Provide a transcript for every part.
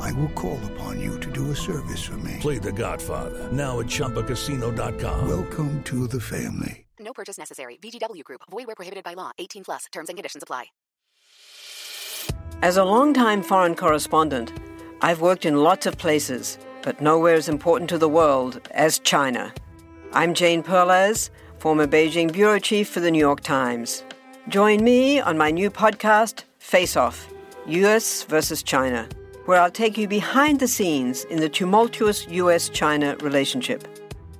I will call upon you to do a service for me. Play The Godfather now at ChumbaCasino.com. Welcome to the family. No purchase necessary. VGW Group. Void where prohibited by law. 18 plus. Terms and conditions apply. As a longtime foreign correspondent, I've worked in lots of places, but nowhere as important to the world as China. I'm Jane Perlez, former Beijing bureau chief for the New York Times. Join me on my new podcast, Face Off US versus China, where I'll take you behind the scenes in the tumultuous US China relationship.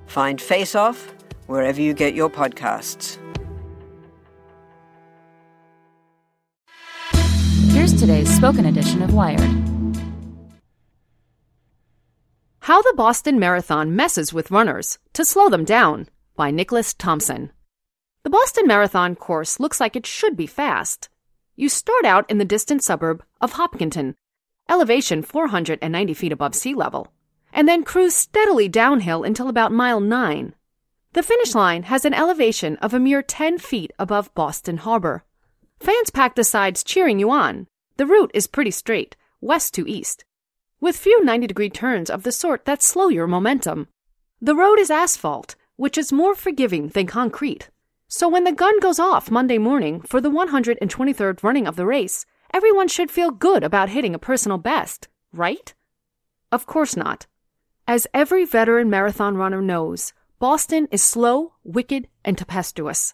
Find Face Off wherever you get your podcasts. Here's today's spoken edition of Wired. How the Boston Marathon Messes with Runners to Slow Them Down by Nicholas Thompson. The Boston Marathon course looks like it should be fast. You start out in the distant suburb of Hopkinton, elevation 490 feet above sea level, and then cruise steadily downhill until about mile 9. The finish line has an elevation of a mere 10 feet above Boston Harbor. Fans pack the sides cheering you on. The route is pretty straight, west to east, with few 90 degree turns of the sort that slow your momentum. The road is asphalt, which is more forgiving than concrete. So when the gun goes off Monday morning for the 123rd running of the race, everyone should feel good about hitting a personal best, right? Of course not. As every veteran marathon runner knows, Boston is slow, wicked, and tempestuous.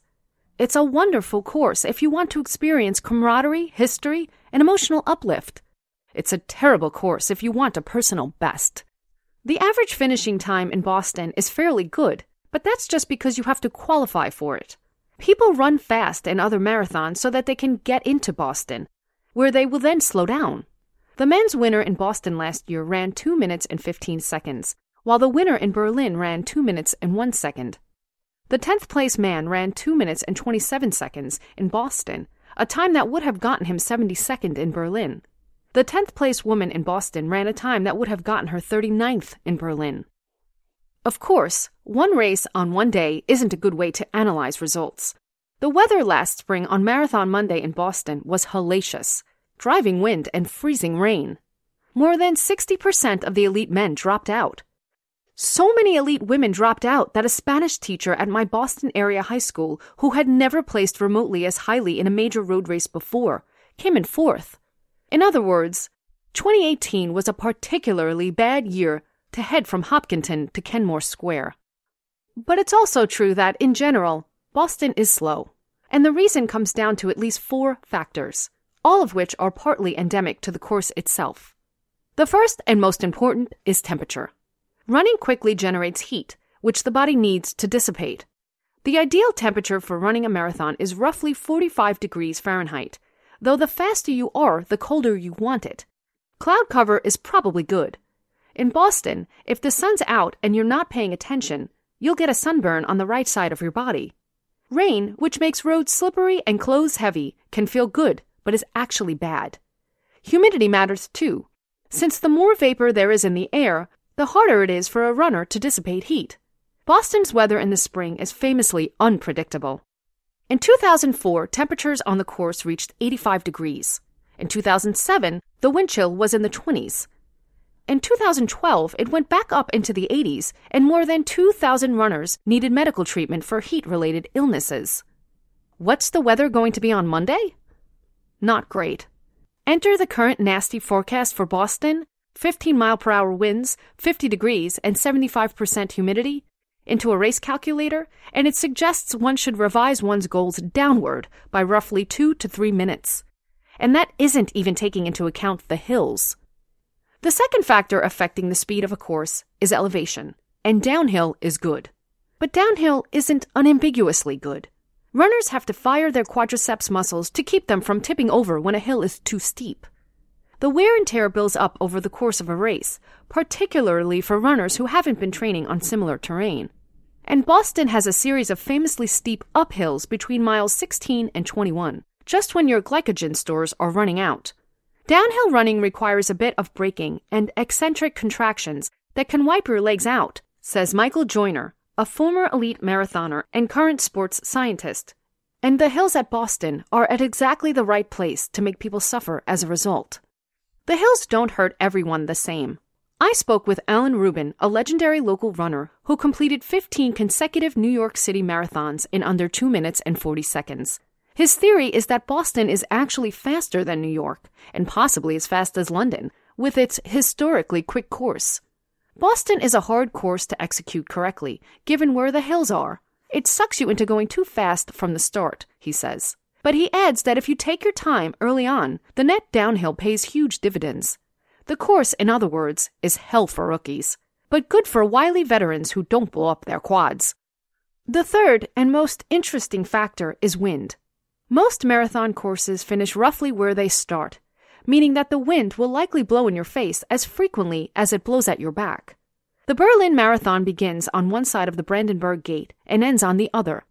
It's a wonderful course if you want to experience camaraderie, history, and emotional uplift. It's a terrible course if you want a personal best. The average finishing time in Boston is fairly good, but that's just because you have to qualify for it. People run fast in other marathons so that they can get into Boston, where they will then slow down. The men's winner in Boston last year ran 2 minutes and 15 seconds, while the winner in Berlin ran 2 minutes and 1 second. The 10th place man ran 2 minutes and 27 seconds in Boston, a time that would have gotten him 72nd in Berlin. The 10th place woman in Boston ran a time that would have gotten her 39th in Berlin. Of course, one race on one day isn't a good way to analyze results. The weather last spring on Marathon Monday in Boston was hellacious driving wind and freezing rain. More than 60% of the elite men dropped out. So many elite women dropped out that a Spanish teacher at my Boston area high school, who had never placed remotely as highly in a major road race before, came in fourth. In other words, 2018 was a particularly bad year to head from Hopkinton to Kenmore Square. But it's also true that, in general, Boston is slow. And the reason comes down to at least four factors, all of which are partly endemic to the course itself. The first and most important is temperature. Running quickly generates heat, which the body needs to dissipate. The ideal temperature for running a marathon is roughly 45 degrees Fahrenheit, though the faster you are, the colder you want it. Cloud cover is probably good. In Boston, if the sun's out and you're not paying attention, you'll get a sunburn on the right side of your body. Rain, which makes roads slippery and clothes heavy, can feel good, but is actually bad. Humidity matters too. Since the more vapor there is in the air, the harder it is for a runner to dissipate heat. Boston's weather in the spring is famously unpredictable. In 2004, temperatures on the course reached 85 degrees. In 2007, the wind chill was in the 20s. In 2012, it went back up into the 80s, and more than 2,000 runners needed medical treatment for heat related illnesses. What's the weather going to be on Monday? Not great. Enter the current nasty forecast for Boston 15 mile per hour winds, 50 degrees, and 75% humidity into a race calculator, and it suggests one should revise one's goals downward by roughly two to three minutes. And that isn't even taking into account the hills. The second factor affecting the speed of a course is elevation, and downhill is good. But downhill isn't unambiguously good. Runners have to fire their quadriceps muscles to keep them from tipping over when a hill is too steep. The wear and tear builds up over the course of a race, particularly for runners who haven't been training on similar terrain. And Boston has a series of famously steep uphills between miles 16 and 21, just when your glycogen stores are running out. Downhill running requires a bit of braking and eccentric contractions that can wipe your legs out, says Michael Joyner, a former elite marathoner and current sports scientist. And the hills at Boston are at exactly the right place to make people suffer as a result. The hills don't hurt everyone the same. I spoke with Alan Rubin, a legendary local runner who completed 15 consecutive New York City marathons in under 2 minutes and 40 seconds. His theory is that Boston is actually faster than New York, and possibly as fast as London, with its historically quick course. Boston is a hard course to execute correctly, given where the hills are. It sucks you into going too fast from the start, he says. But he adds that if you take your time early on, the net downhill pays huge dividends. The course, in other words, is hell for rookies, but good for wily veterans who don't blow up their quads. The third and most interesting factor is wind. Most marathon courses finish roughly where they start, meaning that the wind will likely blow in your face as frequently as it blows at your back. The Berlin Marathon begins on one side of the Brandenburg Gate and ends on the other.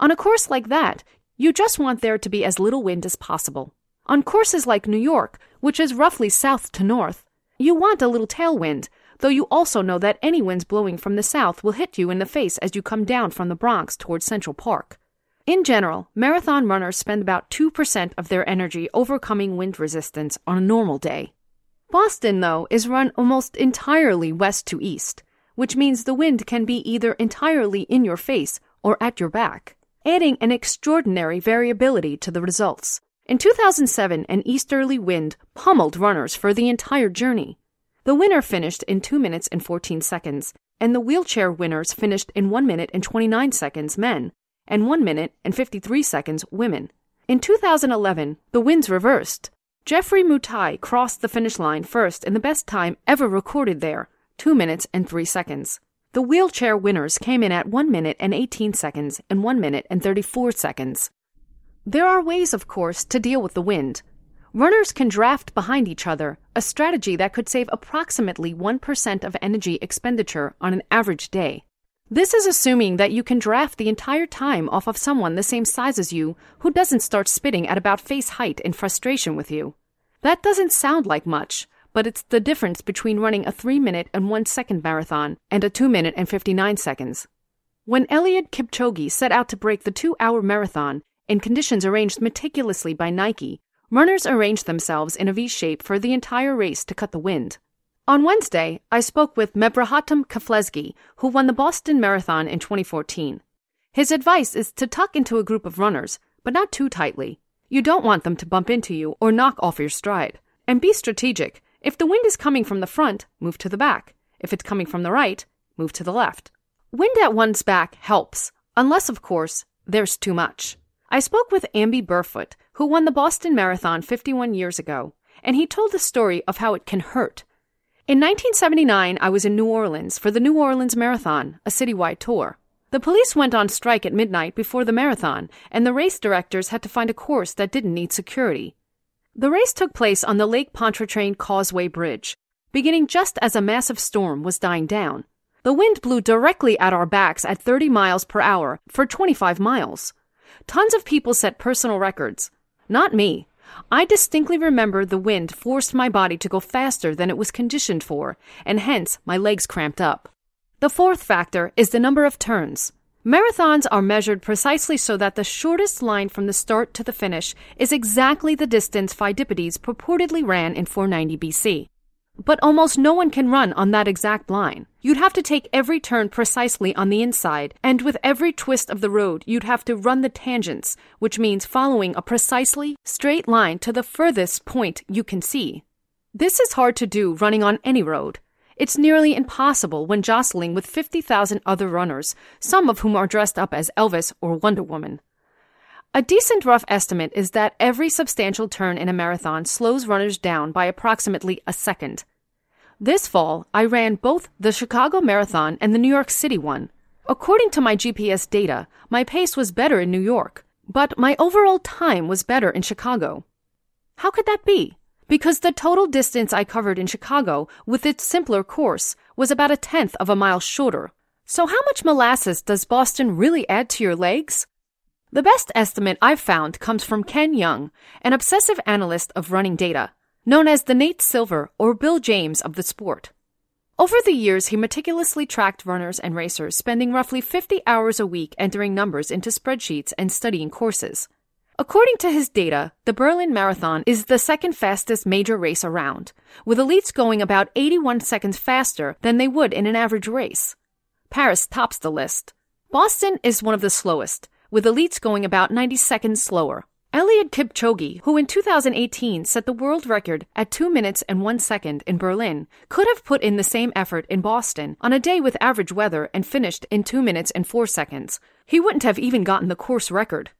On a course like that, you just want there to be as little wind as possible. On courses like New York, which is roughly south to north, you want a little tailwind, though you also know that any winds blowing from the south will hit you in the face as you come down from the Bronx towards Central Park. In general, marathon runners spend about 2% of their energy overcoming wind resistance on a normal day. Boston, though, is run almost entirely west to east, which means the wind can be either entirely in your face or at your back, adding an extraordinary variability to the results. In 2007, an easterly wind pummeled runners for the entire journey. The winner finished in 2 minutes and 14 seconds, and the wheelchair winners finished in 1 minute and 29 seconds men, and 1 minute and 53 seconds women. In 2011, the winds reversed. Geoffrey Mutai crossed the finish line first in the best time ever recorded there, 2 minutes and 3 seconds. The wheelchair winners came in at 1 minute and 18 seconds and 1 minute and 34 seconds. There are ways, of course, to deal with the wind. Runners can draft behind each other, a strategy that could save approximately 1% of energy expenditure on an average day. This is assuming that you can draft the entire time off of someone the same size as you who doesn't start spitting at about face height in frustration with you. That doesn't sound like much, but it's the difference between running a 3 minute and 1 second marathon and a 2 minute and 59 seconds. When Eliud Kipchoge set out to break the 2 hour marathon, in conditions arranged meticulously by Nike, runners arranged themselves in a V shape for the entire race to cut the wind. On Wednesday, I spoke with Mebrahtom Keflezighi, who won the Boston Marathon in 2014. His advice is to tuck into a group of runners, but not too tightly. You don't want them to bump into you or knock off your stride. And be strategic. If the wind is coming from the front, move to the back. If it's coming from the right, move to the left. Wind at one's back helps, unless, of course, there's too much. I spoke with Amby Burfoot, who won the Boston Marathon 51 years ago, and he told the story of how it can hurt. In 1979, I was in New Orleans for the New Orleans Marathon, a citywide tour. The police went on strike at midnight before the marathon, and the race directors had to find a course that didn't need security. The race took place on the Lake Pontchartrain Causeway Bridge, beginning just as a massive storm was dying down. The wind blew directly at our backs at 30 miles per hour for 25 miles. Tons of people set personal records. Not me. I distinctly remember the wind forced my body to go faster than it was conditioned for, and hence my legs cramped up. The fourth factor is the number of turns. Marathons are measured precisely so that the shortest line from the start to the finish is exactly the distance Pheidippides purportedly ran in 490 BC. But almost no one can run on that exact line. You'd have to take every turn precisely on the inside, and with every twist of the road, you'd have to run the tangents, which means following a precisely straight line to the furthest point you can see. This is hard to do running on any road. It's nearly impossible when jostling with 50,000 other runners, some of whom are dressed up as Elvis or Wonder Woman. A decent rough estimate is that every substantial turn in a marathon slows runners down by approximately a second. This fall, I ran both the Chicago Marathon and the New York City one. According to my GPS data, my pace was better in New York, but my overall time was better in Chicago. How could that be? because the total distance I covered in Chicago with its simpler course was about a tenth of a mile shorter. So, how much molasses does Boston really add to your legs? The best estimate I've found comes from Ken Young, an obsessive analyst of running data, known as the Nate Silver or Bill James of the sport. Over the years, he meticulously tracked runners and racers, spending roughly 50 hours a week entering numbers into spreadsheets and studying courses. According to his data, the Berlin Marathon is the second fastest major race around, with elites going about 81 seconds faster than they would in an average race. Paris tops the list. Boston is one of the slowest, with elites going about 90 seconds slower. Eliud Kipchoge, who in 2018 set the world record at 2 minutes and 1 second in Berlin, could have put in the same effort in Boston on a day with average weather and finished in 2 minutes and 4 seconds. He wouldn't have even gotten the course record.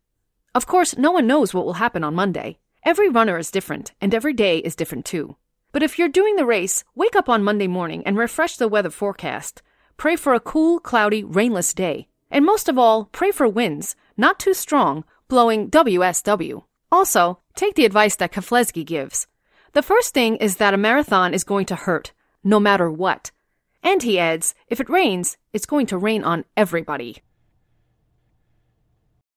Of course, no one knows what will happen on Monday. Every runner is different, and every day is different too. But if you're doing the race, wake up on Monday morning and refresh the weather forecast. Pray for a cool, cloudy, rainless day. And most of all, pray for winds, not too strong, blowing WSW. Also, take the advice that Keflezighi gives. The first thing is that a marathon is going to hurt, no matter what. And he adds, if it rains, it's going to rain on everybody.